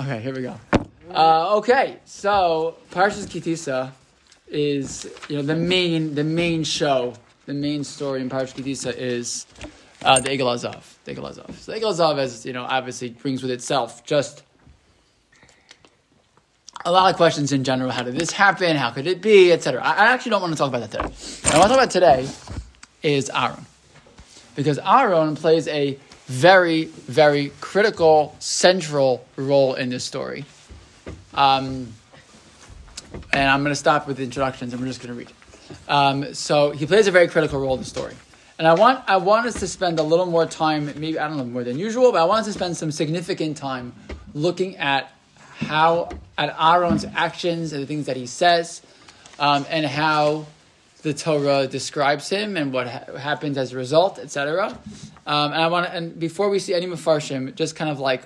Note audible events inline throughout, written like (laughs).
Okay, here we go. Uh, okay, so Parshas Ki Tisa is you know the main the main show, the main story in Parshas Ki Tisa is uh, the Egel HaZahav. The Egel HaZahav. So the Egel HaZahav, as you know, obviously brings with itself just a lot of questions in general. How did this happen? How could it be? Etc. I, I actually don't want to talk about that today. What I want to talk about today is Aaron, because Aaron plays a very, very critical, central role in this story. Um, and I'm going to stop with the introductions and we're just going to read. Um, so he plays a very critical role in the story. And I want, I want us to spend a little more time, maybe, I don't know, more than usual, but I want us to spend some significant time looking at how, at Aaron's actions and the things that he says, um, and how the Torah describes him and what ha- happens as a result, etc. Um, and I want to, and before we see any mafarshim, just kind of like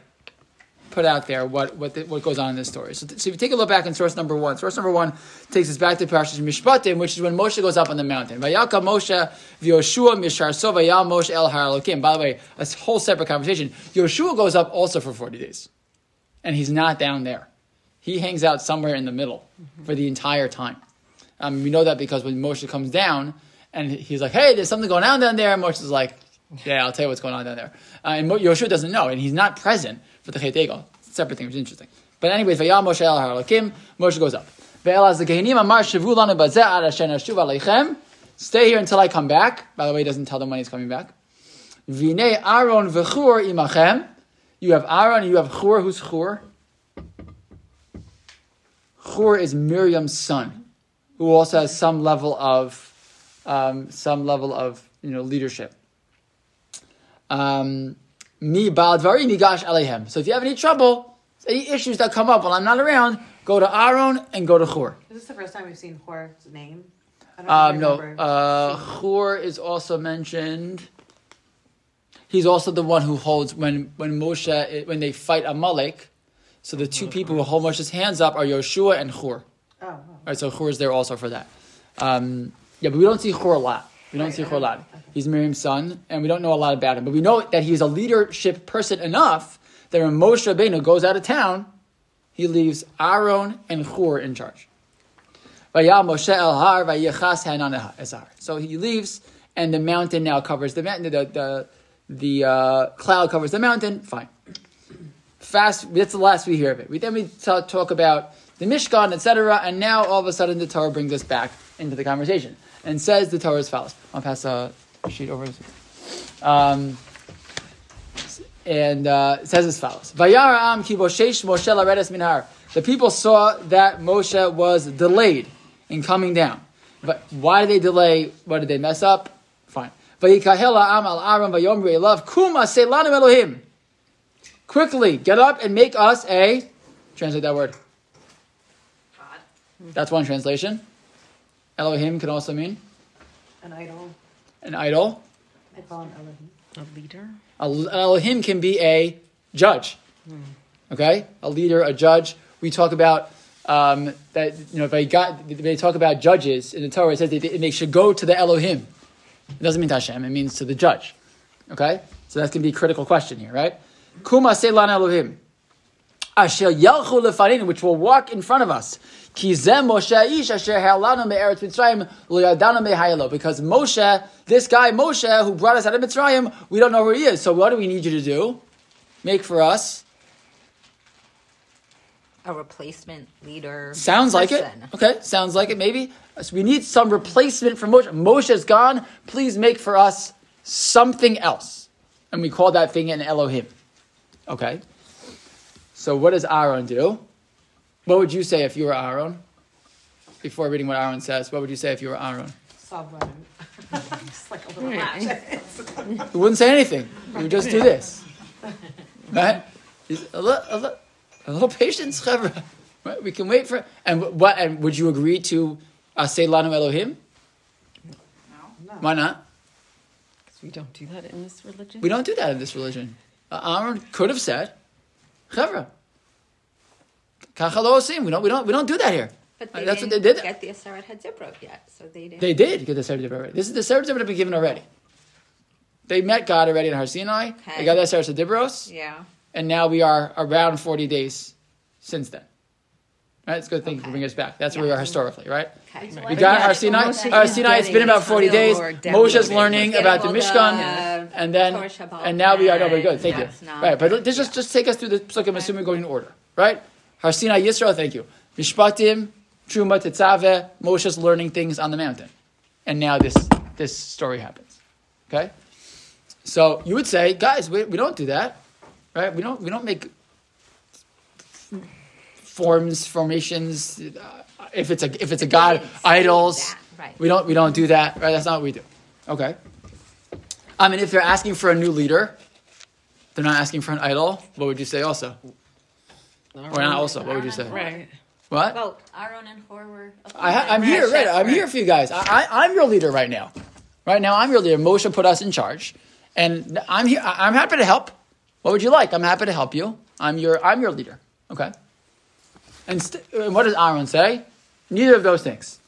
put out there what what, the, what goes on in this story. So, th- so if you take a look back in source number one, source number one takes us back to Parashas Mishpatim, which is when Moshe goes up on the mountain. Vayaka Moshe v'Yoshua mishar sova Moshe el har. By the way, a whole separate conversation. Yoshua goes up also for forty days, and he's not down there. He hangs out somewhere in the middle mm-hmm. for the entire time. Um, we know that because when Moshe comes down and he's like, "Hey, there's something going on down there," and Moshe's like, "Yeah, I'll tell you what's going on down there." Uh, and Yoshua doesn't know, and he's not present for the Chet Egel. Separate thing, which is interesting. But anyways, Vayam Moshe El Moshe goes up. Stay here until I come back. By the way, he doesn't tell them when he's coming back. Vine Aaron v'chur imachem. You have Aaron, you have Chur. Who's Chur? Chur is Miriam's son who also has some level of um, some level of you know leadership. Um, mi ba'advari nigash alehem. So if you have any trouble, any issues that come up while I'm not around, go to Aaron and go to Chur. Is this the first time we've seen Chur's name? Um, no, uh, is also mentioned. He's also the one who holds when when Moshe when they fight Amalek. So the two people who hold Moshe's hands up are Yoshua and Chur. Oh, oh. Right, so Chur is there also for that. Um, yeah, but we don't see Chur a lot. We don't right, see Chur a lot. He's Miriam's son, and we don't know a lot about him. But we know that he's a leadership person enough that when Moshe Rabbeinu goes out of town, he leaves Aaron and Chur in charge. So he leaves, and the mountain now covers the mountain. The the, the uh, cloud covers the mountain. Fine. Fast. That's the last we hear of it. We then we talk about the Mishkan, etc. And now all of a sudden the Torah brings us back into the conversation and says the Torah as follows. I'll pass a sheet over. Um, and uh, says as follows: ki boshesh Moshe laredes minhar. The people saw that Moshe was delayed in coming down. But why did they delay? What did they mess up? Fine. Vayikahela am al Aram vayomri love kuma selanu Elohim. Quickly get up and make us a translate that word that's one translation. Elohim can also mean an idol. An idol. I call him Elohim. A leader. A, an Elohim can be a judge. Hmm. Okay, a leader, a judge. We talk about um, that. You know, if they got they talk about judges in the Torah, it says they, they should go to the Elohim. It doesn't mean Hashem. It means to the judge. Okay, so that's going to be a critical question here, right? Kuma selan Elohim. Asher yalchu lefarin, which will walk in front of us. Because Moshe, this guy Moshe, who brought us out of Mitzrayim, we don't know who he is. So what do we need you to do? Make for us a replacement leader. Sounds person. like it. Okay, sounds like it. Maybe so we need some replacement for Moshe. Moshe's gone. Please make for us something else, and we call that thing an Elohim. Okay. So what does Aaron do? What would you say if you were Aaron? Before reading what Aaron says, what would you say if you were Aaron? Sovereign. (laughs) just like a little latch. you wouldn't say anything. You would just do this. Right? A little, a little, a little patience, Right? We can wait for and what and would you agree to uh, say Lanu Elohim? No. no. Why not? Because we don't do that in this religion. We don't do that in this religion. Uh, Aaron could have said, Chevra, Kachalosim. We don't, we don't, we don't do that here. But uh, they That's what they did. Get the Aseret Hadibrot yet, so they did. They did get the Aseret Hadibrot. This is the Aseret Hadibrot been given already. They met God already in Har Sinai. Okay. They got the Aseret Hadibros. Yeah. And now we are around forty days since then. Right? It's a good. thing you for Okay. bringing us back. That's where we are historically, right? Okay. Right. We got Yeah, Har Sinai. Moshe Har is Sinai. It's been about forty days. Lord Moshe's learning about the Mishkan, all the uh, and then and now we are no, we're good. Thank Yes, you. no. Right, but this just just take us through the psukim. I'm assuming we're going in order, right? Har Sinai Yisrael. Thank you. Mishpatim, Truma, Tetzaveh. Moshe's learning things on the mountain, and now this this story happens. Okay, so you would say, guys, we, we don't do that, right? We don't we don't make forms formations. Uh, if it's a if it's a god idols, right. we don't we don't do that. Right? That's not what we do. Okay. I mean, if they're asking for a new leader, they're not asking for an idol. What would you say? Also, or not also? What would you say? Right. What? Well, Aaron and Hor were. I ha- I'm here, right? I'm here for you guys. I, I, I'm your leader right now. Right now, I'm your leader. Moshe put us in charge, and I'm here. I- I'm happy to help. What would you like? I'm happy to help you. I'm your. I'm your leader. Okay. And, st- and what does Aaron say? Neither of those things.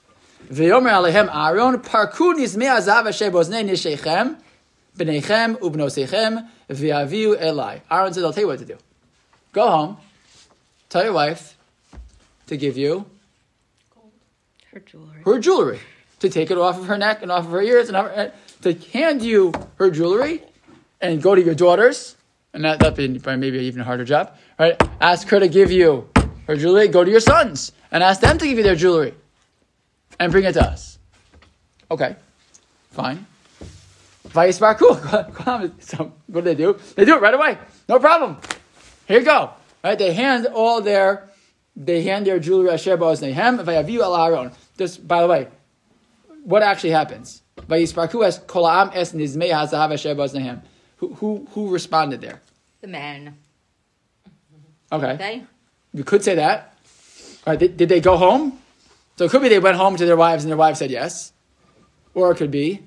V'yomer alehem Aaron parku nizmei azav asher boznei nishechem b'neichem ubnosechem v'yaviu elai. Aaron says, "I'll tell you what to do. Go home. Tell your wife to give you Her jewelry. her jewelry, to take it off of her neck and off of her ears, and off her, to hand you her jewelry, and go to your daughters, and that that'd be maybe an even harder job, right? Ask her to give you her jewelry. Go to your sons and ask them to give you their jewelry, and bring it to us. Okay, fine. Vice. (laughs) So what do they do? They do it right away. No problem. Here you go. Right? They hand all their they hand their jewelry asher ba'oznehem vayaviu al Aaron. Just by the way, what actually happens? Vayisparku es kolam es nizmei hazahav asher ba'oznehem. Who who who responded there? The men. Okay, Okay. you could say that. All right, did, did they go home? So it could be they went home to their wives and their wives said yes, or it could be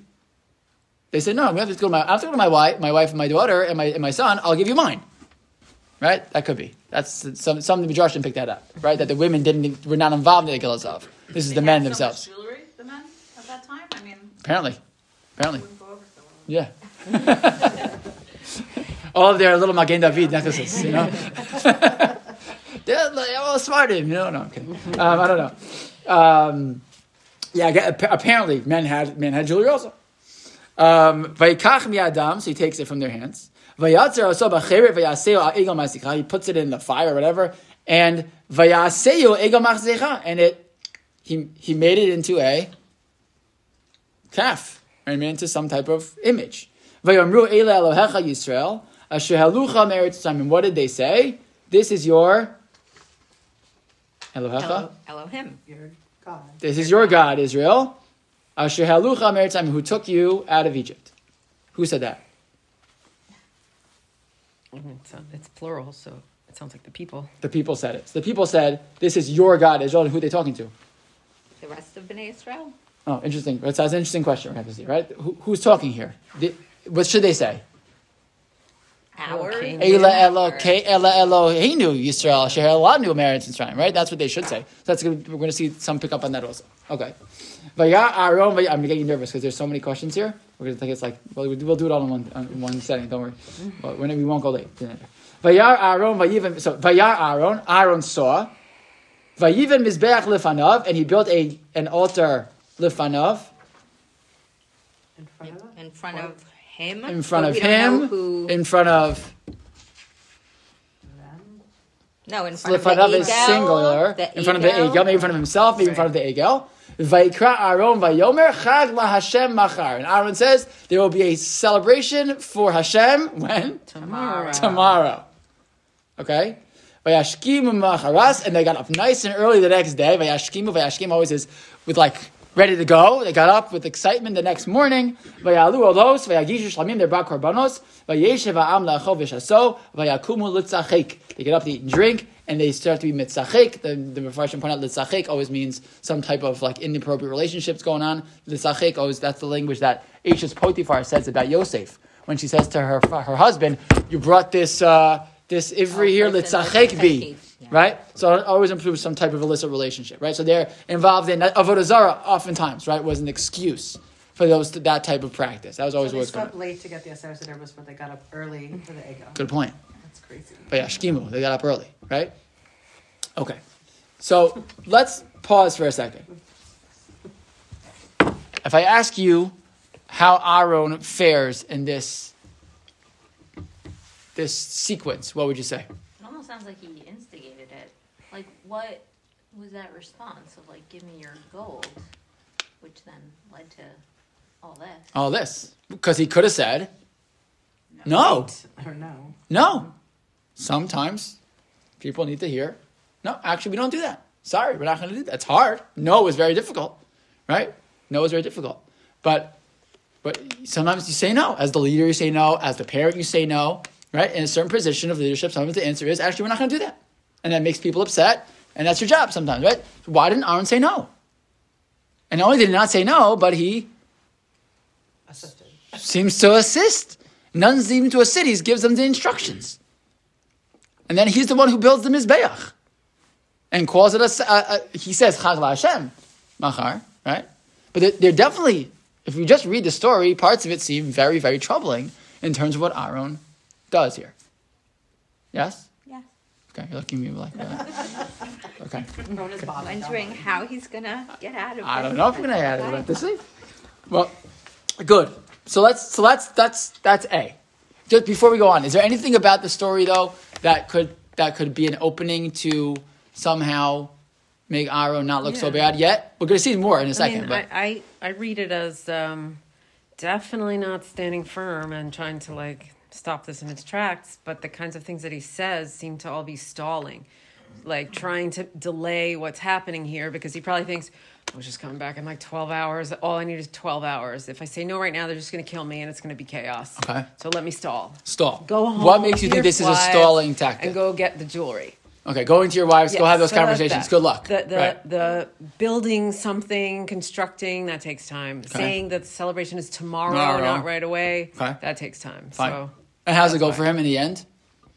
they said no. I'm going to go to my I'm going to my wife, my wife and my daughter and my and my son. I'll give you mine. Right? That could be. That's some some of the Midrashim picked that up. Right? That the women didn't were not involved in the Gilaz of. This is the men so themselves. Jewelry, the men at that time. I mean, Apparently, apparently, wouldn't go over so yeah. (laughs) All of their little Magen David necklaces, you know. (laughs) They're like, all smart, you know. No, I'm kidding. Um, I don't know. Um, yeah, I get- appa- apparently men had men had jewelry also. Um, so he takes it from their hands. Vayatzer oso b'cheret vayaseo egel ma'asicha. He puts it in the fire or whatever, and vayaseo egel ma'asicha, and it he he made it into a calf, made it into some type of image. Vayamru ele Elohecha Yisrael asher halucha meretz Simon. What did they say? This is your Elohecha. Elo- Elohim. Your God. This is your God, Israel. Asher halucha who took you out of Egypt. Who said that? It's, uh, it's plural, so it sounds like the people. The people said it. So the people said, "This is your God, Israel." Who are they talking to? The rest of Bnei Israel. Oh, interesting. That's, that's an interesting question. We have to see, right? Who, who's talking here? The- what should they say? Our. King. Ela Elo Ke Ela Eloheinu Yisrael Asher Elanu Meretz Mitzrayim. Right? That's what they should say. So that's good. we're going to see some pick up on that also. Okay. Vaya Aaron. I'm getting nervous because there's so many questions here. We're going to take it's like well, we'll do it all in one uh, in one setting. Don't worry. Well, we're not- we won't go late. Vayar Aaron. Vayiven. So Vayar Aaron. Aaron saw. Vayiven Mizbeach Lifanav, and he built a an altar Lifanav In front of. In front of him. in front of we don't know him. Who, In front of no, in front of the Lefanav is Egel, singular. the in front of the Egel. Egel, maybe in front of himself, maybe in front of the Egel. Vaikra Aaron Vayomer Chag La Hashem Machar. And Aaron says there will be a celebration for Hashem when? Tomorrow. Tomorrow. Okay? Vayashkimu Macharas. And they got up nice and early the next day. Vayashkimu, Vayashkim always is with like ready to go. They got up with excitement the next morning. Vayalu Olos, Vayagishu Shlamim, they brought korbanos. Vayeshev Ha'am La'achov V'shaso, Vayakumu Litzachik. They get up to eat and drink, and they start to be mitzachik. The, the Mepharshim point out litzachik always means some type of like inappropriate relationships going on. Litzachik always, that's the language that Ashes Potiphar says about Yosef. When she says to her, her husband, you brought this, uh, this Ivri Oh, here, litzachik be. Yeah. Right? So it always improves some type of illicit relationship, right? So they're involved in avodah zarah oftentimes, right? Was an excuse for those that type of practice. That was always so what they was going slept on. late to get the Asar Sederbus, but they got up early for the Ego. Good point. That's crazy. But yeah, shkimu, they got up early, right? Okay, so let's pause for a second. If I ask you how Aaron fares in this this sequence, what would you say? It almost sounds like he instigated it. Like, what was that response of like, give me your gold, which then led to all this? All this because he could have said no, Or no. no. Sometimes people need to hear, no, actually, we don't do that. Sorry, we're not going to do that. It's hard. No is very difficult, right? No is very difficult. But but sometimes you say no. As the leader, you say no. As the parent, you say no, right? In a certain position of leadership, sometimes the answer is, actually, we're not going to do that. And that makes people upset, and that's your job sometimes, right? Why didn't Aaron say no? And not only did he not say no, but he Assisted. seems to assist. None even to assist. He gives them the instructions. And then he's the one who builds the Mizbeach. And calls it a, a, a he says, Chag Hashem, Machar, right? But they're, they're definitely, if you just read the story, parts of it seem very, very troubling in terms of what Aaron does here. Yes? Yes. Okay, you're looking at me like that. (laughs) Okay. Known as Bob. Wondering how he's gonna get out of it. I don't know if I'm gonna add it. We'll have to. Well, good. So let's so that's that's that's A. Just before we go on, is there anything about the story though that could that could be an opening to somehow make Aaron not look so bad yet? We're gonna see more in a I second, mean, but I, I, I read it as um, definitely not standing firm and trying to like stop this in its tracks, but the kinds of things that he says seem to all be stalling, like trying to delay what's happening here because he probably thinks, I was just coming back in like 12 hours. All I need is 12 hours. If I say no right now, they're just going to kill me and it's going to be chaos. Okay. So let me stall. stall. Go home. What makes you think this is a stalling tactic? And go get the jewelry. okay, going to your wives, go have those so conversations. Good luck. The the, right. the building something, constructing that takes time. Saying that the celebration is tomorrow, Tomorrow. not right away, Okay. that takes time. Fine. So and how's it go why. for him in the end?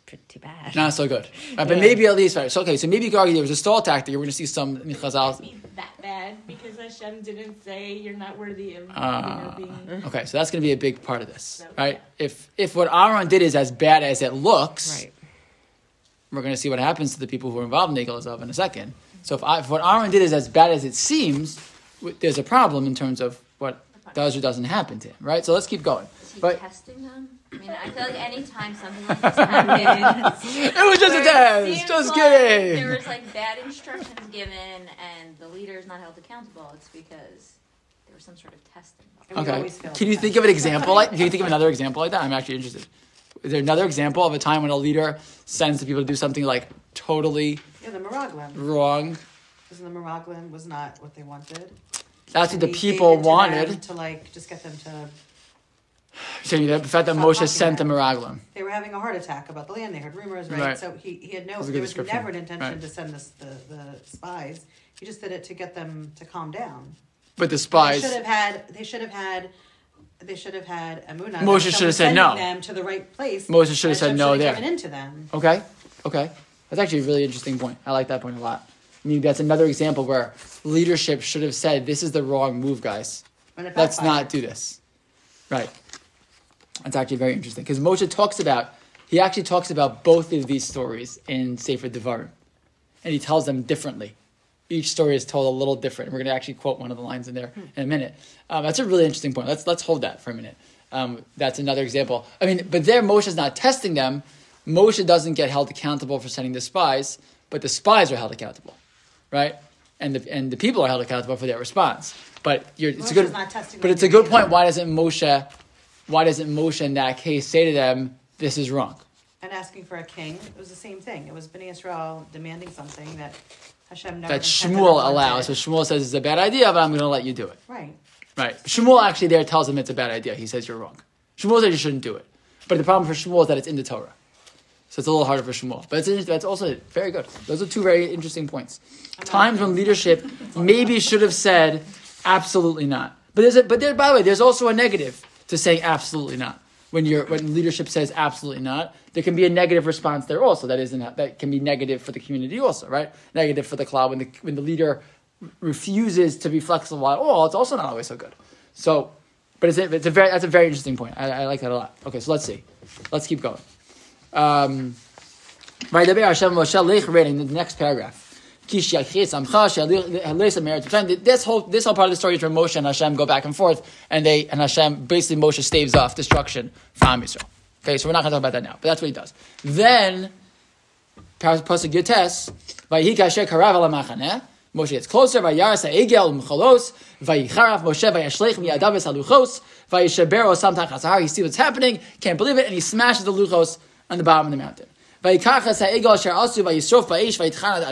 pretty bad. Not so good. (laughs) Right, but maybe at least right. So okay, so maybe you could argue there was a stall tactic. We're going to see some in Chazal. be that bad because Hashem didn't say you're not worthy of you know, ah. being. (laughs) Okay, so that's going to be a big part of this, So, right? If if what Aaron did is as bad as it looks, Right. we're going to see what happens to the people who are involved in Nigel Azov in a second. So if, I, if what Aaron did is as bad as it seems, there's a problem in terms of what does or doesn't happen to him, right? So let's keep going. Is he But testing them? I mean, I feel like anytime something like this happens, (laughs) it was just a where it test. Just like kidding. There was like bad instructions given, and the leader is not held accountable. It's because there was some sort of testing. And we Okay. Can you test. think of an example? Like, can you think of another example like that? I'm actually interested. Is there another example of a time when a leader sends the people to do something like totally Yeah, the Miraglim. wrong? Isn't the Miraglim was not what they wanted? That's what the people gave it to them wanted. to like just get them to. That the fact that Moshe sent the about Miraglim. They were having a heart attack about the land. They heard rumors, right? Right. So he, he had no. There was never an intention Right. to send this, the the spies. He just did it to get them to calm down. But the spies. They should have had. They should have had. They should have had Amuna. Moshe should have said no. Them to the right place. Moshe should have said no there. Into them. Okay, okay. That's actually a really interesting point. I like that point a lot. I mean, that's another example where leadership should have said, "This is the wrong move, guys. Let's not do this." Right. That's actually very interesting because Moshe talks about. He actually talks about both of these stories in Sefer Devarim, and he tells them differently. Each story is told a little different. We're going to actually quote one of the lines in there in a minute. Um, that's a really interesting point. Let's let's hold that for a minute. Um, that's another example. I mean, but there Moshe's not testing them. Moshe doesn't get held accountable for sending the spies, but the spies are held accountable, right? And the and the people are held accountable for their response. But you're, it's a good, not testing but it's a good point. Why doesn't Moshe? Why doesn't Moshe in that case say to them, "This is wrong"? And asking for a king, it was the same thing. It was Bnei Israel demanding something that Hashem never. That Shmuel allows. So. Shmuel says it's a bad idea, but I'm going to let you do it. Right. Right. Shmuel actually there tells him it's a bad idea. He says you're wrong. Shmuel says you shouldn't do it. But the problem for Shmuel is that it's in the Torah. So it's a little harder for Shmuel. But it's, that's also very good. Those are two very interesting points. Times when leadership (laughs) maybe should have said absolutely not. But there's a, but there, by the way, there's also a negative to saying absolutely not. When you're when leadership says absolutely not, there can be a negative response there also. That isn't that can be negative for the community also, right? Negative for the cloud when the when the leader refuses to be flexible at all. It's also not always so good. So, but it's a, it's a very that's a very interesting point. I, I like that a lot. Okay, so let's see. Let's keep going. Um, reading the next paragraph. This whole this whole part of the story is where Moshe and Hashem go back and forth, and they and Hashem basically Moshe staves off destruction from Israel. Okay, so we're not going to talk about that now, but that's what he does. Then, Pasuk Yotes, Vayhi Kasher Karav Ala Machaneh. Moshe gets closer. Vayaras Egel Mchalos. Vayicharaf Moshe Vayashlech Miyadav Haluchos. Vayishaber Osam Tachasahar. He sees what's happening, can't believe it, and he smashes the luchos on the bottom of the mountain. Vayikachas ha'egel asher asu vayisrof ba'esh vayitchanad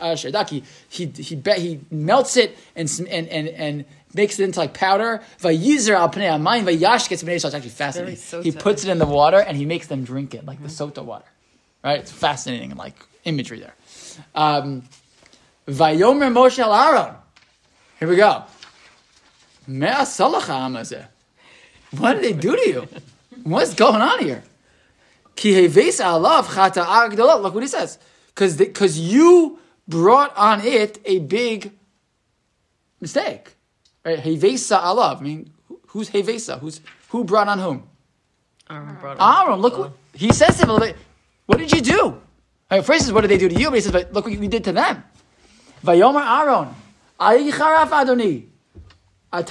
asher daki. He he he melts it and and and and makes it into like powder. Vayizer al pnei amayim vayash gets b'nei. It's actually fascinating. He puts it in the water and he makes them drink it like the sota water. Right? It's fascinating like imagery there. Um, Vayomer Moshe al Aaron. Here we go. Mea salacha amazeh. What did they do to you? What's going on here? Ki hevesa alav chata. Look what he says. Because because you brought on it a big mistake. Right? Hevesa alav. I mean, who's hevesa? Who's who brought on whom? Aaron brought Aaron. Look what he says to him. What did you do? Right, first is what did they do to you? But he says, but look what you did to them. Vayomer Aaron. Ayicharaf Adoni. Don't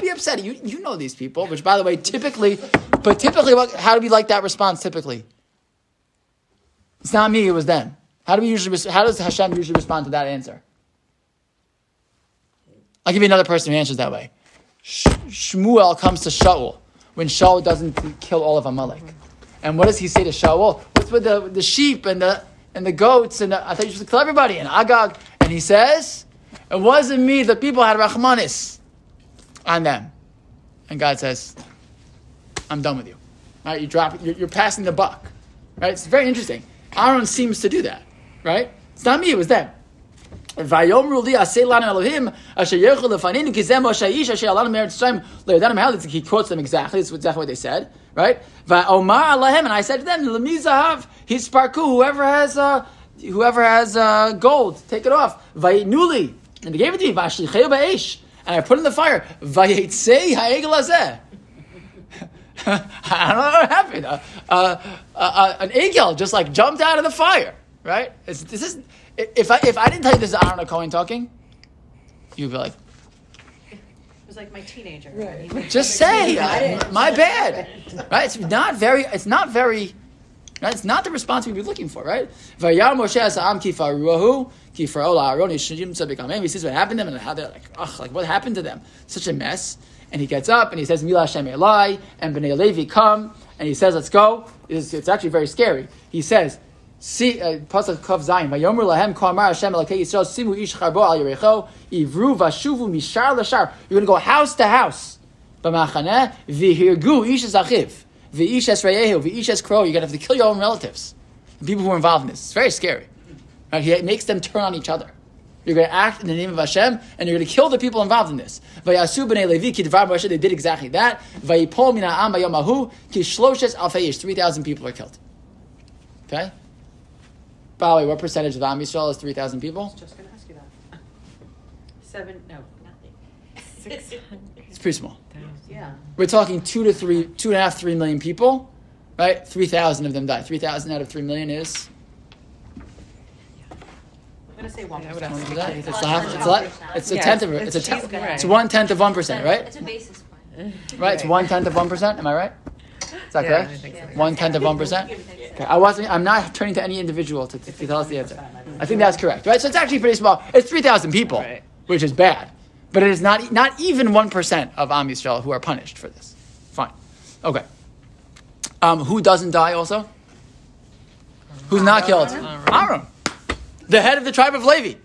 be upset. You, you know these people, which by the way, typically, but typically, how do we like that response typically? It's not me, it was them. How do we usually, how does Hashem usually respond to that answer? I'll give you another person who answers that way. Sh- Shmuel comes to Shaul when Shaul doesn't kill all of Amalek. And what does he say to Shaul? What's with the, the sheep and the, and the goats? And the, I thought you should kill everybody. And Agag. And he says, It wasn't me. The people had Rahmanis on them. And God says, I'm done with you. Right? You drop, you're, you're passing the buck. Right? It's very interesting. Aaron seems to do that. Right? It's not me, it was them. ויאמרו לי עשה לנו אלוהים אשר יאכלו לפנינו כי זה משה איש אשר עלינו מארץ מצרים לידענו מהארץ. He quotes them exactly. That's exactly what they said, right? ואומר עליהם, and I said to them, למי זהב? הספרקו, whoever has, uh, whoever has uh, gold, take it off. ויתנו לי, and they gave it to me, Vashlicheu ba'esh. And I put in the fire, Vayetzei ha'egel hazeh. (laughs) I don't know what happened. Uh, uh, uh, uh an egel just like jumped out of the fire, right? It's, this is, if, I, if I didn't tell you this is Aaron Cohen talking, you'd be like, "It was like my teenager. Right. Just say, (laughs) uh, my bad. Right? It's not very. It's not very. That's not the response we'd be looking for, right? Vayar Moshe kifaro la'aron yishim tzabikam. He sees what happened to them and how they're like, ugh, like what happened to them? Such a mess. And he gets up and he says, Mila Hashem Elai, and Bnei Levi come, and he says, let's go. It's, it's actually very scary. He says, See, uh, Pasuk Kav Zayin. Vayomer lahem kol amar Hashem elokei Yisrael simu ish charbo al yerecho ivru vashuvu mishar lashar. You're going to go house to house. B'machaneh v'hirgu ish es achiv v'ish es reyehu v'ish es kro. You're going to have to kill your own relatives. The people who are involved in this. It's very scary. Right? He makes them turn on each other. You're going to act in the name of Hashem, and you're going to kill the people involved in this. Vayasu b'nei Levi ki Moshe. They did exactly that. Vayipol min ha'am bayomahu ki alfeish. Three thousand people are killed. Okay. By the way, what percentage of Am Yisrael is 3,000 people? Just gonna ask you that. Seven, no, nothing. It's pretty small. Yeah. We're talking two to three, two and a half, three million people, right? 3,000 of them die. 3,000 out of 3 million is? I'm gonna say one Yeah, I would It's, a half, it's, than a, 1%. it's a tenth of it. it's- It's a tenth. It's one tenth of 1%, right? It's a basis point. (laughs) Right, it's one tenth of 1%. Am I right? Is that Yeah, correct? So. One tenth of 1%? Okay, I wasn't, I'm not turning to any individual to, to, to tell us the answer. I think that's correct, right? So it's actually pretty small. It's 3,000 people, Right. which is bad. But it is not, not even 1% of Am Yisrael who are punished for this. Fine. Okay. Um, who doesn't die also? Who's not killed? Aaron. The head of the tribe of Levi.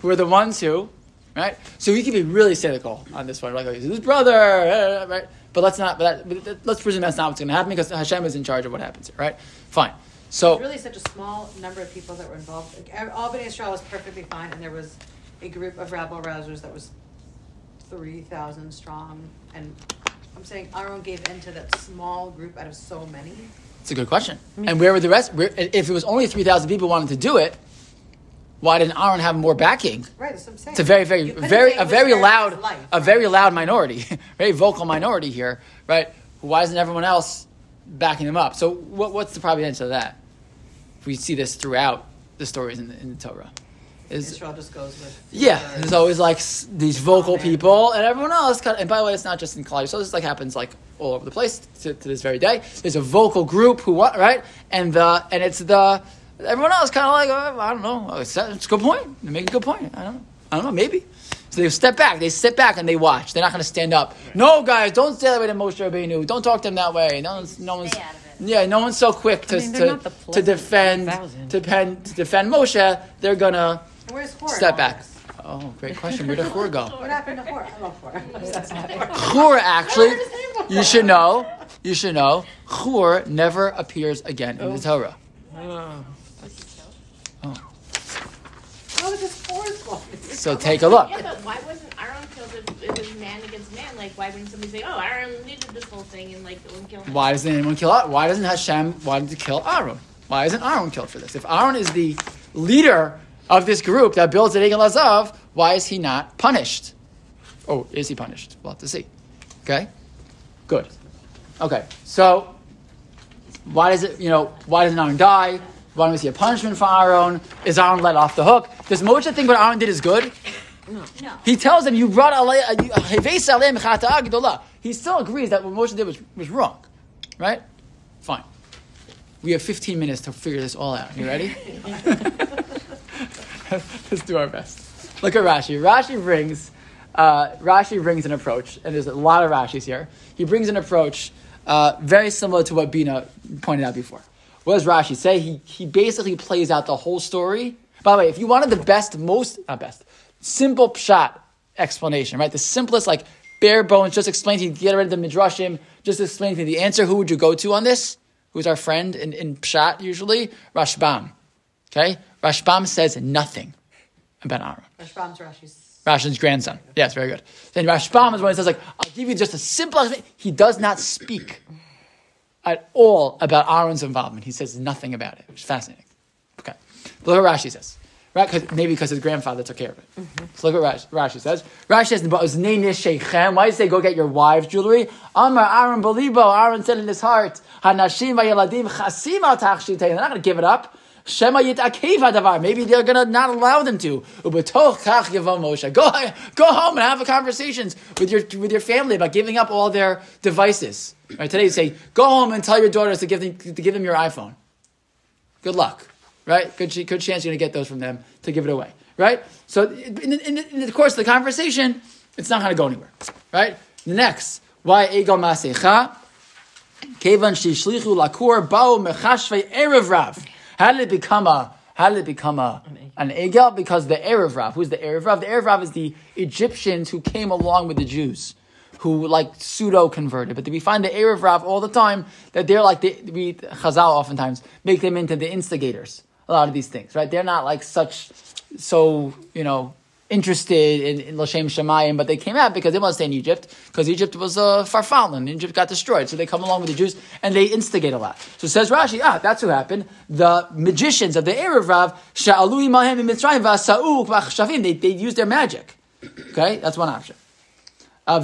Who are the ones who, right? So we can be really cynical on this one. Like, he's his brother, right? But let's not, but, that, but let's presume that's not what's going to happen because Hashem is in charge of what happens here, right? Fine. So, It's really such a small number of people that were involved. Like, all Bnei Israel was perfectly fine, and there was a group of rabble rousers that was three thousand strong. And I'm saying Aaron gave in to that small group out of so many. It's a good question. And where were the rest? Where, if it was only 3,000 people wanting to do it, why didn't Aaron have more backing? Right, that's what I'm saying. It's a very, very, very, a very loud, life, a right? very loud minority, (laughs) very vocal minority here, right? Why isn't everyone else backing them up. So what, what's the answer to that? We see this throughout the stories in the, in the Torah. Is Israel just goes with. yeah, there's always like these vocal people, and everyone else. Kind of, and by the way, it's not just in college. So this like happens like all over the place to, to this very day. There's a vocal group who what right, and the and it's the everyone else kind of like oh, I don't know. Oh, It's, it's a good point. They make a good point. I don't know. I don't know. Maybe. So they step back. They sit back and they watch. They're not going to stand up. No, guys, don't stay that way to Moshe Rabbeinu. Don't talk to him that way. No one's no one's. Stay out of it. Yeah, no one's so quick to I mean, to, to defend to, pen, to defend Moshe. They're gonna And Where's Hor? in step back. Oh, great question. Where did Hur go? (laughs) What happened to Hor? I love Hor. I'm obsessed with (laughs) Hor. Hur actually, you should know, you should know, Hur never appears again in the oh. Torah. Oh. How is this Hor's fault? So take a look. Yeah, but why wasn't Aaron killed if it was man against man? Like, why wouldn't somebody say, "Oh, Aaron needed this whole thing," and like, don't kill him? Why doesn't anyone kill Aaron? Why doesn't Hashem want to kill Aaron? Why isn't Aaron killed for this? If Aaron is the leader of this group that builds the Egel HaZahav, why is he not punished? Oh, is he punished? We'll have to see. Okay? Good. Okay, so why does it, you know, why doesn't Aaron die? Why don't we see a punishment for Aaron? Is Aaron let off the hook? Does Moshe think what Aaron did is good? No. He tells them, "You brought alei- uh, aleim chata'a gedolah." He still agrees that what Moshe did was, was wrong, right? Fine. We have 15 minutes to figure this all out. You ready? (laughs) Let's do our best. Look at Rashi. Rashi brings uh, Rashi brings an approach, and there's a lot of Rashis here. He brings an approach uh, very similar to what Bina pointed out before. What does Rashi say? He he basically plays out the whole story. By the way, if you wanted the best, most not best, simple pshat explanation, right? The simplest, like bare bones, just explain to you, get rid of the midrashim, just explain to me the answer. Who would you go to on this? Who's our friend in, in pshat usually? Rashbam. Okay, Rashbam says nothing about Aaron. Rashbam's Rashi's. Rashin's grandson. Yes, very good. Then Rashbam is when he says, like, I'll give you just a simple explanation. He does not speak at all about Aaron's involvement. He says nothing about it, which is fascinating. Okay. But look what Rashi says. Right? 'Cause- maybe because his grandfather took care of it. So look what Rashi, says. Rashi says. Why does he say go get your wives' jewelry? Amar Aaron Belibo. Aaron said in his heart, Hanashim tachshitei. They're not going to give it up. Shema hadavar. Maybe they're going to not allow them to. Kach Moshe. Go, go home and have conversations with your, with your family about giving up all their devices. Right? Today you say, go home and tell your daughters to give them, to give them your iPhone. Good luck, right? Good, good chance you're going to get those from them to give it away, right? So in the, in in the course of the conversation, it's not going to go anywhere, right? Next, why egel masecha? Kevan shishlichu lakur bao mechashvei erev rav. How did it become a? How did it become a an egel? Because the erev rav. Who's the erev rav? The erev rav is the Egyptians who came along with the Jews who like pseudo converted. But we find the Erev Rav all the time that they're like, the, we, Chazal oftentimes make them into the instigators. A lot of these things, right? They're not like such, so, you know, interested in, in Lashem Shemayim, but they came out because they want to stay in Egypt, because Egypt was uh, far fallen. Egypt got destroyed. So they come along with the Jews and they instigate a lot. So says Rashi, ah, that's what happened. The magicians of the Erev Rav, Sha'alu Imahem in Mitzrayim, va'Sauk K'vachshavim, they, they used their magic. Okay, that's one option. Uh,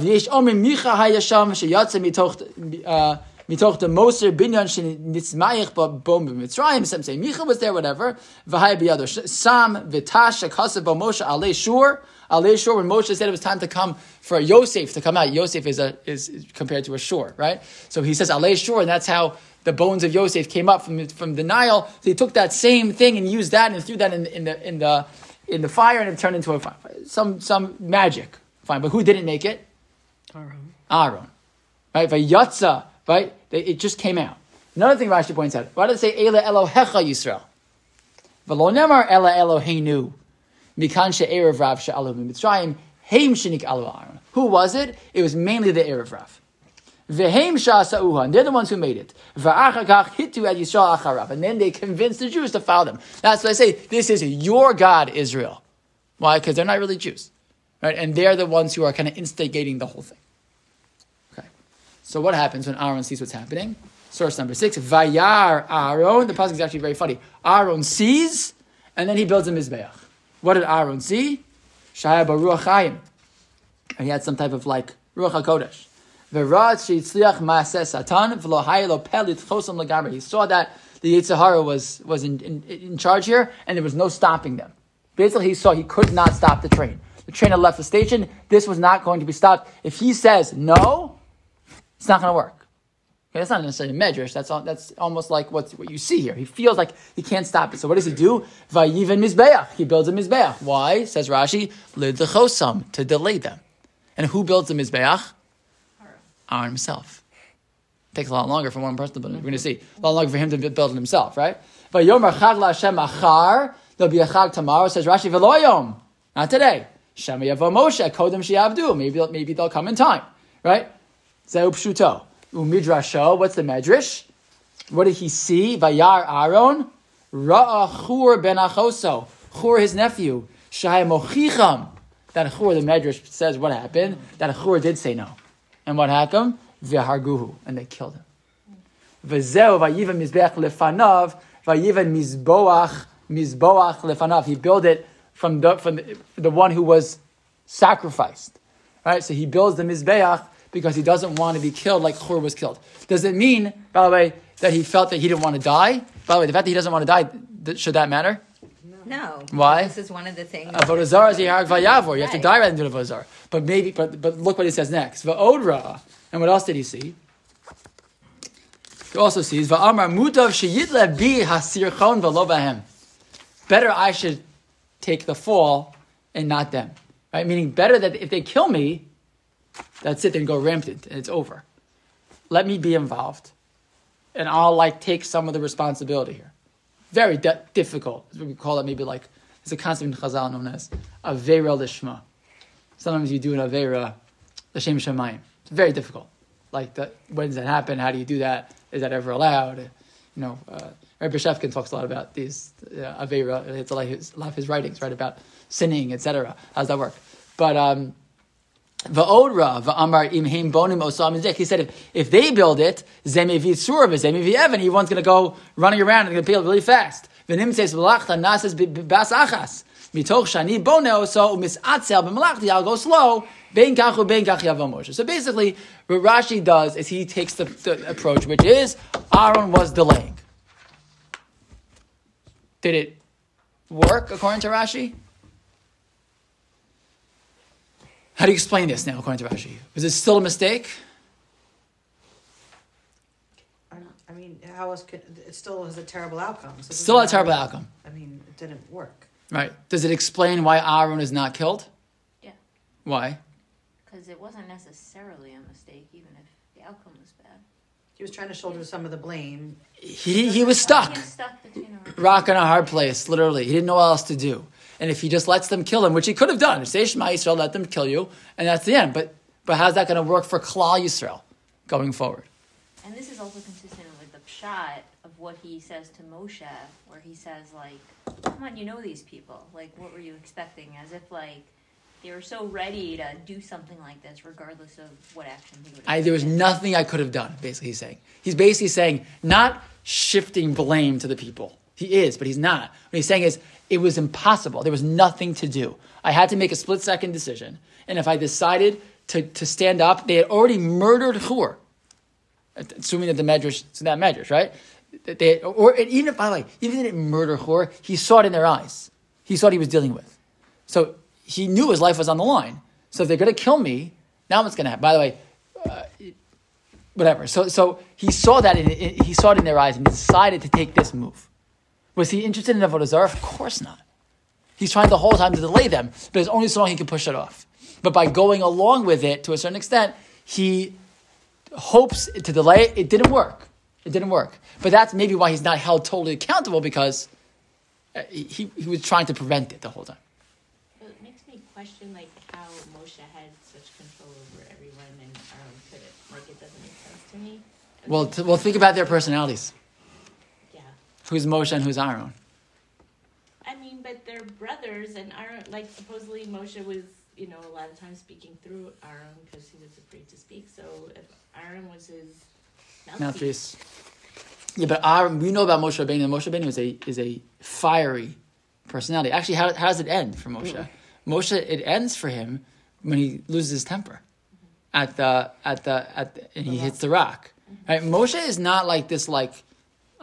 mitochta moser binyan shin nitzmayich bom Mitzrayim. Some say Micha was there, whatever. V'haya biyado sam v'tasha Moshe ale shur ale shur. When Moshe said it was time to come for Yosef to come out, Yosef is a is compared to a shore, right? So he says ale shur, and that's how the bones of Yosef came up from, from the Nile. So he took that same thing and used that and threw that in, in the in the in the fire and it turned into a fire. some some magic. Fine, but who didn't make it? Aaron. Aaron, right? Vayatza right? It just came out. Another thing Rashi points out. Why does it say Ela Elohecha Yisrael? V'lo nemar Ela Eloheinu. Mikan she'erev Rav she'alu Mitzrayim. Heim shenik alu Aaron. Who was it? It was mainly the Erev Rav. Vehem sha'asa'uha, and they're the ones who made it. V'achakach hitu at Yisrael acharav, and then they convinced the Jews to follow them. That's why I say, this is your God, Israel. Why? Because they're not really Jews. Right? And they're the ones who are kind of instigating the whole thing. So what happens when Aaron sees what's happening? Source number six, Vayar Aaron. The pasuk is actually very funny. Aaron sees, and then he builds a mizbeach. What did Aaron see? Shaya baruch. And he had some type of like ruach hakodesh. He saw that the Yitzhahara was, was in, in, in charge here, and there was no stopping them. Basically, he saw he could not stop the train. The train had left the station. This was not going to be stopped. If he says no, it's not going to work. Okay, that's not necessarily medrash. That's all, that's almost like what what you see here. He feels like he can't stop it. So what does he do? Vayiven mizbeach. He builds a mizbeach. Why? Says Rashi, lidchosam to delay them. And who builds the mizbeach? Aaron himself. Takes a lot longer for one person to build it. We're going to see a lot longer for him to build it himself, right? Vayomer chag laHashem achar. There'll be a chag tomorrow. Says Rashi veloyom. Not today. Shema yavo Moshe kodem shiavdu. Maybe maybe they'll come in time, right? Zeu. Umidrasho, what's the medrash? What did he see? Vayar Aaron, Ra'a Chur ben Achoso, Chur his nephew, Shai Mochicham. That Chur, the medrash says what happened. That Chur did say no, and what happened? V'harguhu, and they killed him. V'zeu vayivan mizbeach lefanav, vayivan mizboach mizboach lefanav. He built it from the from the, the one who was sacrificed. Right, so he builds the mizbeach because he doesn't want to be killed like Chur was killed. Does it mean, by the way, that he felt that he didn't want to die? By the way, the fact that he doesn't want to die, th- should that matter? No. Why? This is one of the things. Avodah zarah is yiharag vayavor. You have to die rather than do avodah zarah. But maybe, but, but look what he says next. Va'odra. And what else did he see? He also sees va'amar mutav sheyitle bi hasirchon v'lo bahem. Better I should take the fall and not them. Right? Meaning better that if they kill me, that's it, then go rampant and it's over. Let me be involved. And I'll like take some of the responsibility here. Very de- difficult. We call it maybe like, it's a concept in Chazal known as Avera Lishma. Sometimes you do an Avera L'Shem Shemayim. It's very difficult. Like, the, when does that happen? How do you do that? Is that ever allowed? You know, uh, Rabbi Shefkin talks a lot about these uh, Avera. It's a lot, of his, a lot of his writings, right, about sinning, etc. How does that work? But um, He said, if, if they build it, zemevi sur, zemevi evan, everyone's going to go running around and going to build really fast. Yavo So basically, what Rashi does is he takes the, the approach, which is, Aaron was delaying. Did it work according to Rashi? How do you explain this now, according to Rashi? Was it still a mistake? I mean, how else could, it still has a terrible outcome. So Still a terrible matter. outcome, I mean, it didn't work. right? Does it explain why Aaron is not killed? Yeah. Why? Because it wasn't necessarily a mistake, even if the outcome was bad. He was trying to shoulder some of the blame. He, he was stuck. He was stuck between a rock. Rock in a hard place, literally. He didn't know what else to do. And if he just lets them kill him, which he could have done, say Shema Yisrael, let them kill you, and that's the end. But but how's that going to work for Klal Yisrael going forward? And this is also consistent with the shot of what he says to Moshe, where he says like, "Come on, you know these people. Like, what were you expecting?" As if like they were so ready to do something like this, regardless of what action he would. I, there was nothing I could have done, basically, he's saying. He's basically saying, not shifting blame to the people. He is, but he's not. What he's saying is, it was impossible. There was nothing to do. I had to make a split second decision. And if I decided to, to stand up, they had already murdered Hur. Assuming that the Medrash, it's that Medrash, right? They, or even if, by the way, even if didn't murder Hur, he saw it in their eyes. He saw what he was dealing with. So he knew his life was on the line. So if they're going to kill me, now what's going to happen? By the way, uh, whatever. So, so he saw that, in, in- he saw it in their eyes and decided to take this move. Was he interested in Avodah Zarah? Of course not. He's trying the whole time to delay them, but it's only so long he can push it off. But by going along with it to a certain extent, he hopes to delay it. It didn't work. It didn't work. But that's maybe why he's not held totally accountable because uh, he, he was trying to prevent it the whole time. Well, it makes me question like how Moshe had such control over everyone and Aaron couldn't. Like it doesn't make sense to me. Well, t- well, think about their personalities. Who's Moshe and who's Aaron? I mean, but they're brothers, and Aaron, like, supposedly Moshe was, you know, a lot of times speaking through Aaron because he was afraid to speak. So if Aaron was his mouthpiece. Yeah, but Aaron, we know about Moshe Rabbeinu. Moshe Rabbeinu is a is a fiery personality. Actually, how, how does it end for Moshe? Mm-hmm. Moshe, it ends for him when he loses his temper. Mm-hmm. at the at the at the, and he hits the rock. Mm-hmm. Right? Moshe is not like this like.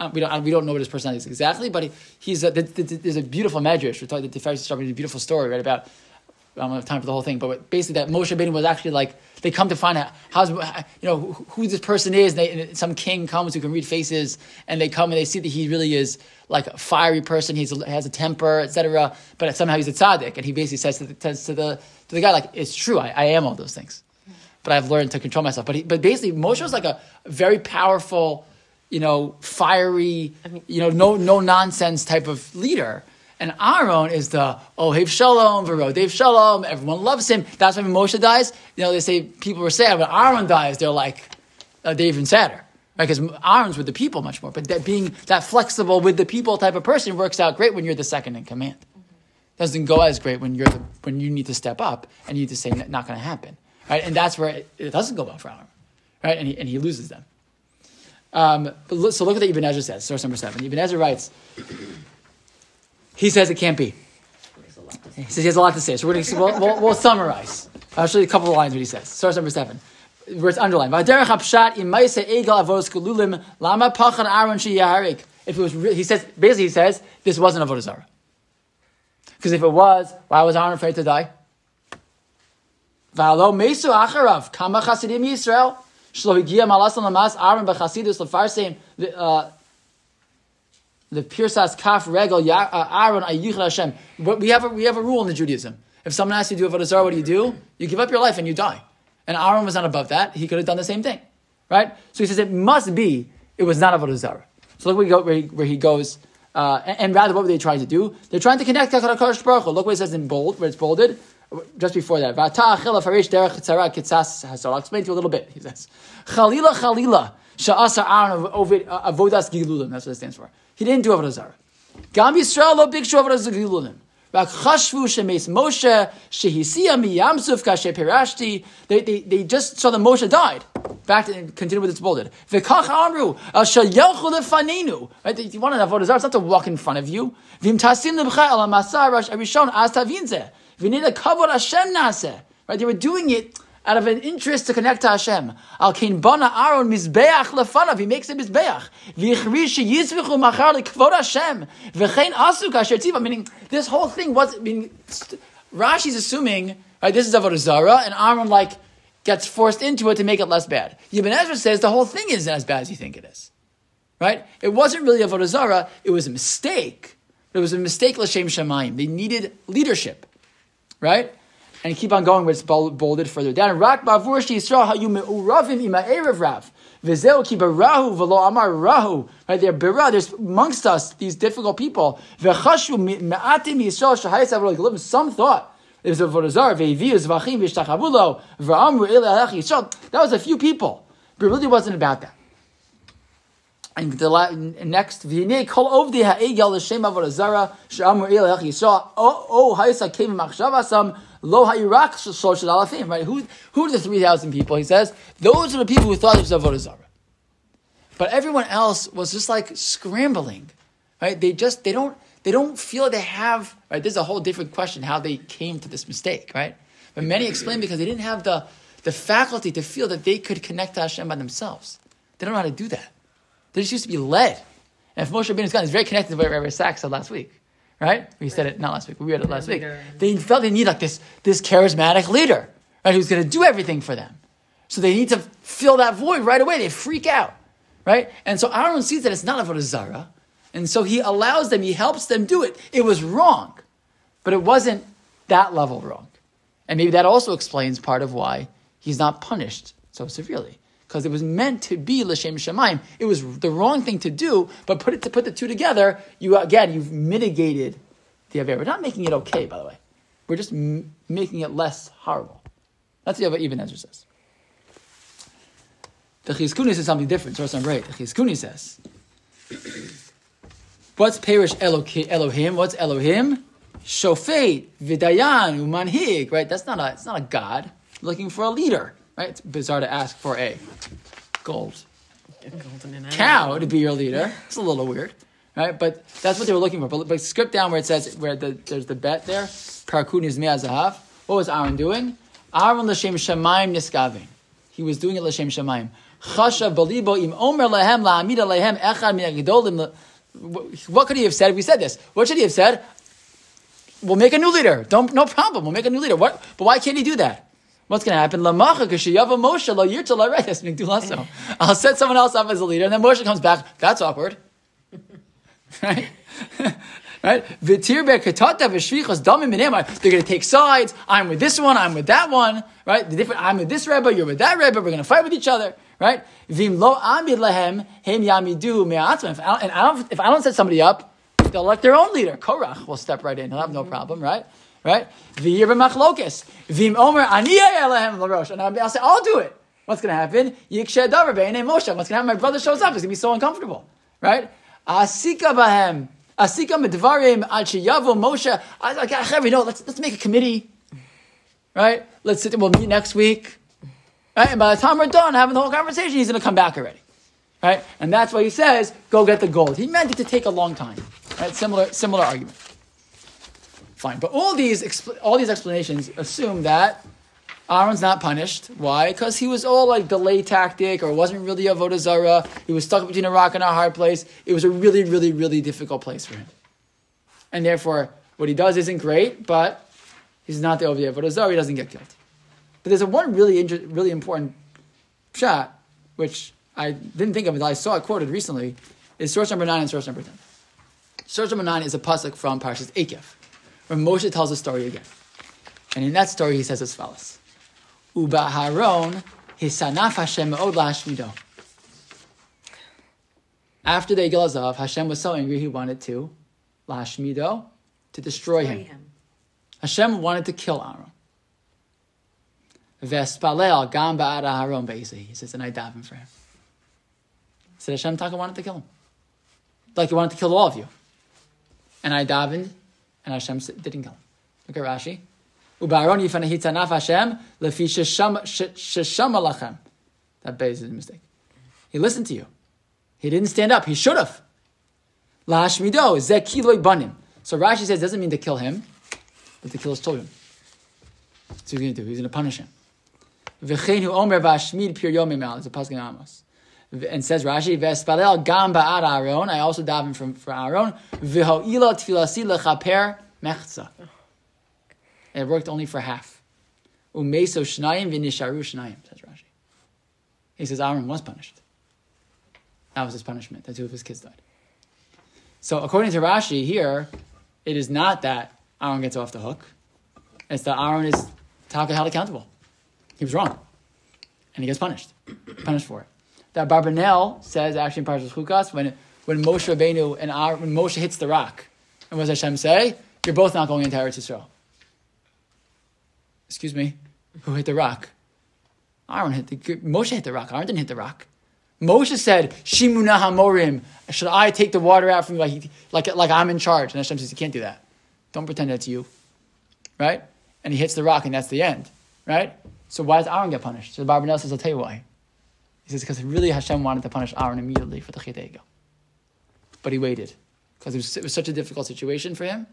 Uh, we don't we don't know what his personality is exactly, but he, he's a, th- th- th- there's a beautiful medrash. We're talking the Tiferes Yisrael, a beautiful story right about. I don't have time for the whole thing, but basically that Moshe Rabbeinu was actually like they come to find out how's you know who, who this person is. And, they, and some king comes who can read faces, and they come and they see that he really is like a fiery person. He's a, has a temper, etc. But somehow he's a tzaddik, and he basically says to the, to the to the guy like, "It's true, I, I am all those things, but I've learned to control myself." But he, but basically Moshe was like a very powerful, you know, fiery, you know, no no nonsense type of leader. And Aaron is the Ohev Shalom, Verodev Shalom. Everyone loves him. That's why when Moshe dies, you know, they say people were sad. When Aaron dies, they're like, uh, they're even sadder. Right? Because Aaron's with the people much more. But that being that flexible with the people type of person works out great when you're the second in command. Doesn't go as great when you're the, when you need to step up and you need to say not going to happen. Right? And that's where it, it, doesn't go well for Aaron. Right? And he, and he loses them. Um, but so look at what Ibn Ezra says, source number seven. Ibn Ezra writes, he says it can't be. He says he has a lot to say, so we're to we'll, we'll, we'll summarize. I'll show you a couple of lines what he says. Source number seven, where it's underlined. If it was, he says basically he says this wasn't a zarah. Because if it was, why was Aaron afraid to die? V'alo kama shlo higia malas lamas the pirsas kaf regel uh, Aaron ayichad Hashem. We have a we have a rule in the Judaism. If someone asks you to do avodah zarah, what do you do? You give up your life and you die. And Aaron was not above that. He could have done the same thing, right? So he says it must be it was not avodah zarah. So look where he, go, where he, where he goes. Uh, and, and rather, what were they trying to do? They're trying to connect HaKadosh Baruch Hu. Look what it says in bold, where it's bolded. Just before that, V'ata achila farish derech tzara kitzas hasar. I'll explain to you a little bit. He says, Chalila chalila sha'asa Aaron avodas gilulim. That's what it stands for. He didn't do avodah zarah. Gam Yisrael lo big avodas gilulim. Rak chashvu shemes Moshe shehisiya miyamsuf kashe pirashti. They they they just saw that Moshe died. Back to continue with its bolded. V'kach amru shayelchu lefanenu. Right? If you want to avodah zara, it's not to walk in front of you. V'im tasim lebcha al masar rash arishon az tavinze. V'nid a kavod Hashem naseh. Right? They were doing it out of an interest to connect to Hashem. Al bana Aaron mizbeach lefanav. He makes a mizbeach. V'yichri sheyizvichu machar lekvod Hashem. V'chein asu kasher tziva. Meaning, this whole thing was, I mean, Rashi's assuming, right, this is Avodah Zarah, and Aaron, like, gets forced into it to make it less bad. Ibn Ezra says the whole thing isn't as bad as you think it is. Right? It wasn't really Avodah Zarah, it was a mistake. It was a mistake, L'Shem Shemayim. They needed leadership. Right? and keep on going where it's bold- bolded further down. Rak bavur Yisrael hayu me'uravim ima erev rav. V'zeu ki barahu v'lo amar rahu. Right there, bera, there's amongst us these difficult people. V'chashu me'atim Yisrael shahayis avro Some thought it was avodah zarah, ve'viu zvachim v'shtachavulo, v'amru ele alach Yisrael. That was a few people. But it really wasn't about that. And the la- next, v'hinei kol ovdi ha'egel l'shem avodah zarah, she'amru ele alach Yisrael. Oh, oh, ha'isa kem machshavasam, Lo ha'irak alafim, right? Who, who are the 3,000 people? He says, those are the people who thought it was Avodah Zarah. But everyone else was just like scrambling, right? They just, they don't, they don't feel they have, right? This is a whole different question, how they came to this mistake, right? But many explain because they didn't have the, the faculty to feel that they could connect to Hashem by themselves. They don't know how to do that. They just used to be led. And if Moshe Rabbeinu is very connected to what Rabbi Sacks said last week right? We said it not last week, but we read it last week. They felt they need like this, this charismatic leader, right? Who's going to do everything for them. So they need to fill that void right away. They freak out, right? And so Aaron sees that it's not Avodah Zarah, and so he allows them, he helps them do it. It was wrong, but it wasn't that level wrong. And maybe that also explains part of why he's not punished so severely. Because it was meant to be l'shem shemaim. It was the wrong thing to do, but put it to put the two together, you again you've mitigated the aver. We're not making it okay, by the way. We're just m- making it less horrible. That's the what Ibn Ezra says. The Chizkuni says something different. So Source number eight. The Chizkuni says, "What's Perish Elohim? What's Elohim? Shofet, Vidayan, Umanhig. Right? That's not a. It's not a god looking for a leader. Right? It's bizarre to ask for a gold cow to be your leader. It's a little weird, right? But that's what they were looking for. But, but skip down where it says where the, there's the bet there. Karkun is me'azahav. What was Aaron doing? Aaron l'shem shemaim niskavin. he was doing it l'shem shemayim. Chashav balibo im omer lehem la'amida lehem echad min ha'gedolim. What could he have said we said this? What should he have said? We'll make a new leader. Don't, no problem. We'll make a new leader. What? But why can't he do that? What's going to happen? Lamacha k'sheyava Moshe lo yirtza lo right. That's lasso. I'll set someone else up as a leader, and then Moshe comes back. That's awkward, (laughs) right? (laughs) right? V'tir be'katata v'shvichas damim. They're going to take sides. I'm with this one. I'm with that one. Right? The different. I'm with this rebbe. You're with that rebbe. We're going to fight with each other. Right? V'im lo amid lehem hem yamidu me'atzmim. If I don't- And I don't, if I don't set somebody up, they'll elect their own leader. Korach will step right in. He'll have no problem. Right? Right? V'yir b'machlokas. V'im omer aniyah elehem l'rosh. And I'll say, I'll do it. What's going to happen? Yikshe davar be'enei Moshe. What's going to happen? My brother shows up. He's going to be so uncomfortable. Right? Asika bahem. Asika medvarim ad sheyavu Moshe. I was like, "Ah, you know, let's, let's make a committee. Right? Let's sit, we'll meet next week. Right? And by the time we're done having the whole conversation, he's going to come back already. Right? And that's why he says, go get the gold. He meant it to take a long time. Right? Similar, similar argument. Fine. But all these, all these explanations assume that Aaron's not punished. Why? Because he was all like delay tactic, or wasn't really Avodah Zarah. He was stuck between a rock and a hard place. It was a really, really, really difficult place for him. And therefore, what he does isn't great, but he's not the Ovia Voda Zara. He doesn't get killed. But there's a one really, inter- really important pshat, which I didn't think of until I saw it quoted recently, is source number nine and source number ten. Source number nine is a pasuk from Parshas Ekev, where Moshe tells a story again. And in that story, he says as follows. Uba Haron hisanaf Hashem me'od la'ashmido. After the Egel Hashem was so angry he wanted to la'ashmido, to destroy him. Hashem wanted to kill Aaron. Vespalel gam ba'ad Aharon be'isei. He says, and I daven for him. He said Hashem Taka wanted to kill him. Like he wanted to kill all of you. And I davened, and Hashem didn't kill him. Look at Rashi. Ubaron yifana hitzanaf Hashem lefi sheshama lachem. That base is a mistake. He listened to you. He didn't stand up. He should have. Lashmido zekiloi banim. So Rashi says it doesn't mean to kill him, but to kill his children. So he's going to do. He's going to punish him. V'chein hu omer v'ashmid pir yomim al. It's a pasuk in Amos. And says Rashi, Vespalel gam ba'ad Aaron. I also daven from for Aaron. V'ho'ila tfilasi lechaper mechza. It worked only for half. Umeso shnayim v'nisharu shnayim, says Rashi. He says Aaron was punished. That was his punishment. That two of his kids died. So according to Rashi here, it is not that Aaron gets off the hook. It's that Aaron is Taka held accountable. He was wrong. And he gets punished. punished for it. That Barbanel says actually in Parashas Chukas, when, when Moshe Rabbeinu and Aaron, when Moshe hits the rock, and what does Hashem say? You're both not going into Eretz Yisrael. Excuse me, who hit the rock? Aaron hit the Moshe hit the rock. Aaron didn't hit the rock. Moshe said, "Shimuna hamorim." Should I take the water out from you like, like, like I'm in charge? And Hashem says, "You can't do that. Don't pretend that's you." Right? And he hits the rock, and that's the end. Right? So why does Aaron get punished? So Barbanel says, "I'll tell you why." He says, "Because really Hashem wanted to punish Aaron immediately for the Chet but he waited because it was, it was such a difficult situation for him.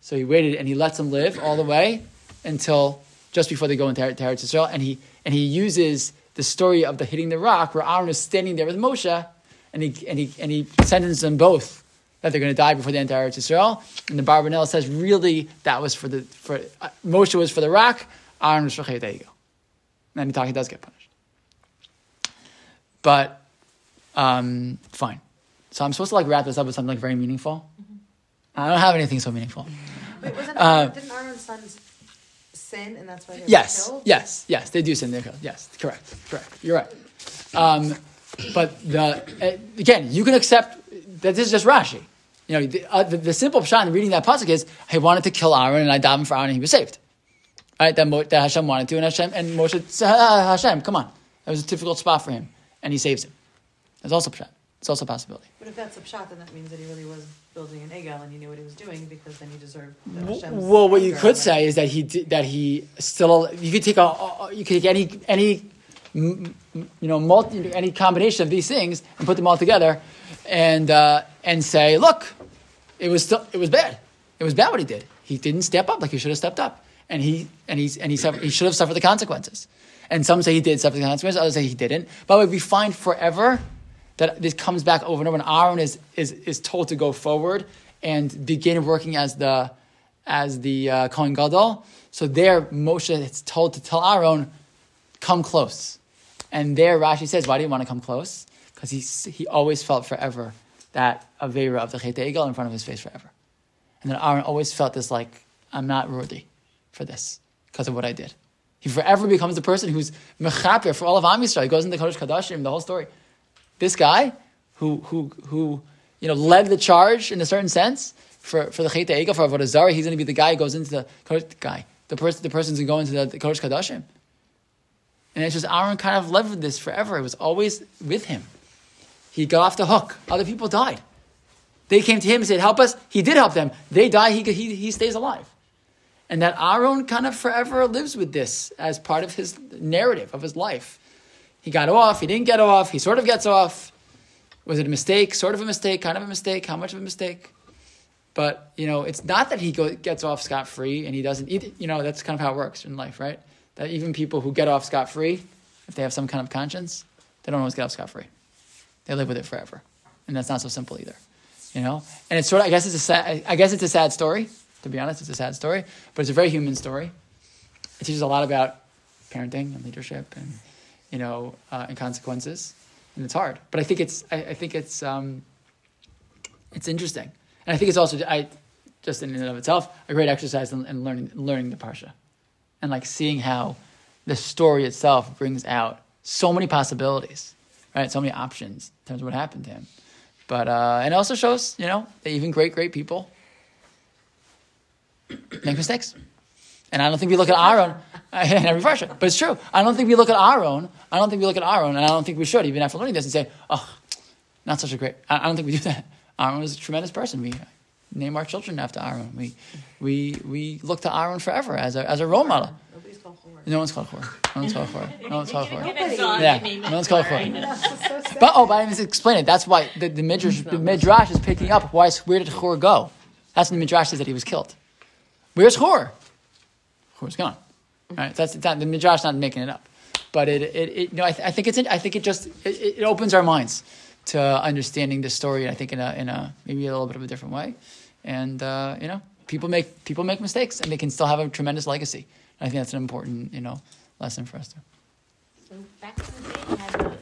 So he waited and he lets him live all the way until just before they go into Eretz Yisrael, and he and he uses the story of the hitting the rock, where Aaron is standing there with Moshe, and he and he and he sentences them both that they're going to die before they enter Eretz Yisrael. And the Barbanel says, really, that was for the for uh, Moshe was for the rock, Aaron was for Chet Egel. And then he does get punished, but um, fine. So I'm supposed to like wrap this up with something like very meaningful. I don't have anything so meaningful. Wait, wasn't Uh, Aaron, didn't Aaron's sons sin and that's why they were Yes, killed? yes, yes. They do sin. They're killed. Yes, correct, correct. You're right. Um, but the uh, again, you can accept that this is just Rashi. You know, the, uh, the, the simple pshat in reading that pasuk is, he wanted to kill Aaron, and I davened for Aaron, and he was saved." Right? That, Mo, that Hashem wanted to, and Hashem and Moshe said, ah, "Hashem, come on." That was a difficult spot for him, and he saves him. That's also pshat. It's also a possibility. But if that's a pshat, then that means that he really was building an Egel and he knew what he was doing because then he deserved the Hashem's Well, what you could right? say is that he did, that he still you could take a a- you could take any any m- m- you know multi any combination of these things and put them all together and uh, and say look it was still it was bad it was bad what he did he didn't step up like he should have stepped up and he and he's and he suffered, he should have suffered the consequences. And some say he did suffer the. Others say he didn't. By the way, we find forever that this comes back over and over. And Aaron is is is told to go forward and begin working as the as the uh, Kohen Gadol. So there, Moshe is told to tell Aaron, "Come close." And there, Rashi says, "Why do you want to come close?" Because he he always felt forever that avera of the Chet Egel in front of his face forever. And then Aaron always felt this like, I'm not worthy for this because of what I did. He forever becomes the person who's mechaper for all of Am Yisrael. He goes into the Kodesh Kadashim, the whole story. This guy who, who, who you know, led the charge in a certain sense for, for the Chet Egel, for Avodah Zarah, he's going to be the guy who goes into the, the guy, the, person, the person's going to go into the, the Kodesh Kadashim. And it's just Aaron kind of lived this forever. It was always with him. He got off the hook. Other people died. They came to him and said, Help us. He did help them. They die, he, he, he stays alive. And that Aaron kind of forever lives with this as part of his narrative of his life. He got off, he didn't get off, he sort of gets off. Was it a mistake? Sort of a mistake, kind of a mistake, how much of a mistake? But, you know, it's not that he go, gets off scot free and he doesn't, eat, you know, that's kind of how it works in life, right? That even people who get off scot free, if they have some kind of conscience, they don't always get off scot free. They live with it forever. And that's not so simple either. You know? And it's sort of, I guess it's a sad, I guess it's a sad story. To be honest, it's a sad story, but it's a very human story. It teaches a lot about parenting and leadership and, you know, uh, and consequences. And it's hard. But I think it's, I, I think it's, um, it's interesting. And I think it's also, I, just in and of itself, a great exercise in, in learning, learning the Parsha. And like seeing how the story itself brings out so many possibilities, right? So many options in terms of what happened to him. But uh, and also shows, you know, that even great, great people make mistakes. And I don't think we look at Aaron in every version, but it's true. I don't think we look at Aaron. I don't think we look at Aaron, and I don't think we should, even after learning this, and say, "Oh, not such a great." I, I don't think we do that. (laughs) Aaron was a tremendous person. We name our children after Aaron. We we we look to Aaron forever as a as a role model. Nobody's called Hor. No one's called Hor. No one's called Hor. No one's called Hor. Give it a song, Yeah, you name it no one's called for for it. it. But oh, but I must explain it. That's why the, the midrash the midrash is picking up. Why is where did Hor go? That's when the midrash says that he was killed. Where's Hor? Hor's gone. Right? That's not, the midrash not making it up. But it, it, it know, I, th- I think it's I think it just it, it opens our minds to understanding the story. I think in a in a maybe a little bit of a different way, and uh, you know, people make people make mistakes, and they can still have a tremendous legacy. I think that's an important you know lesson for us to. So back in the day,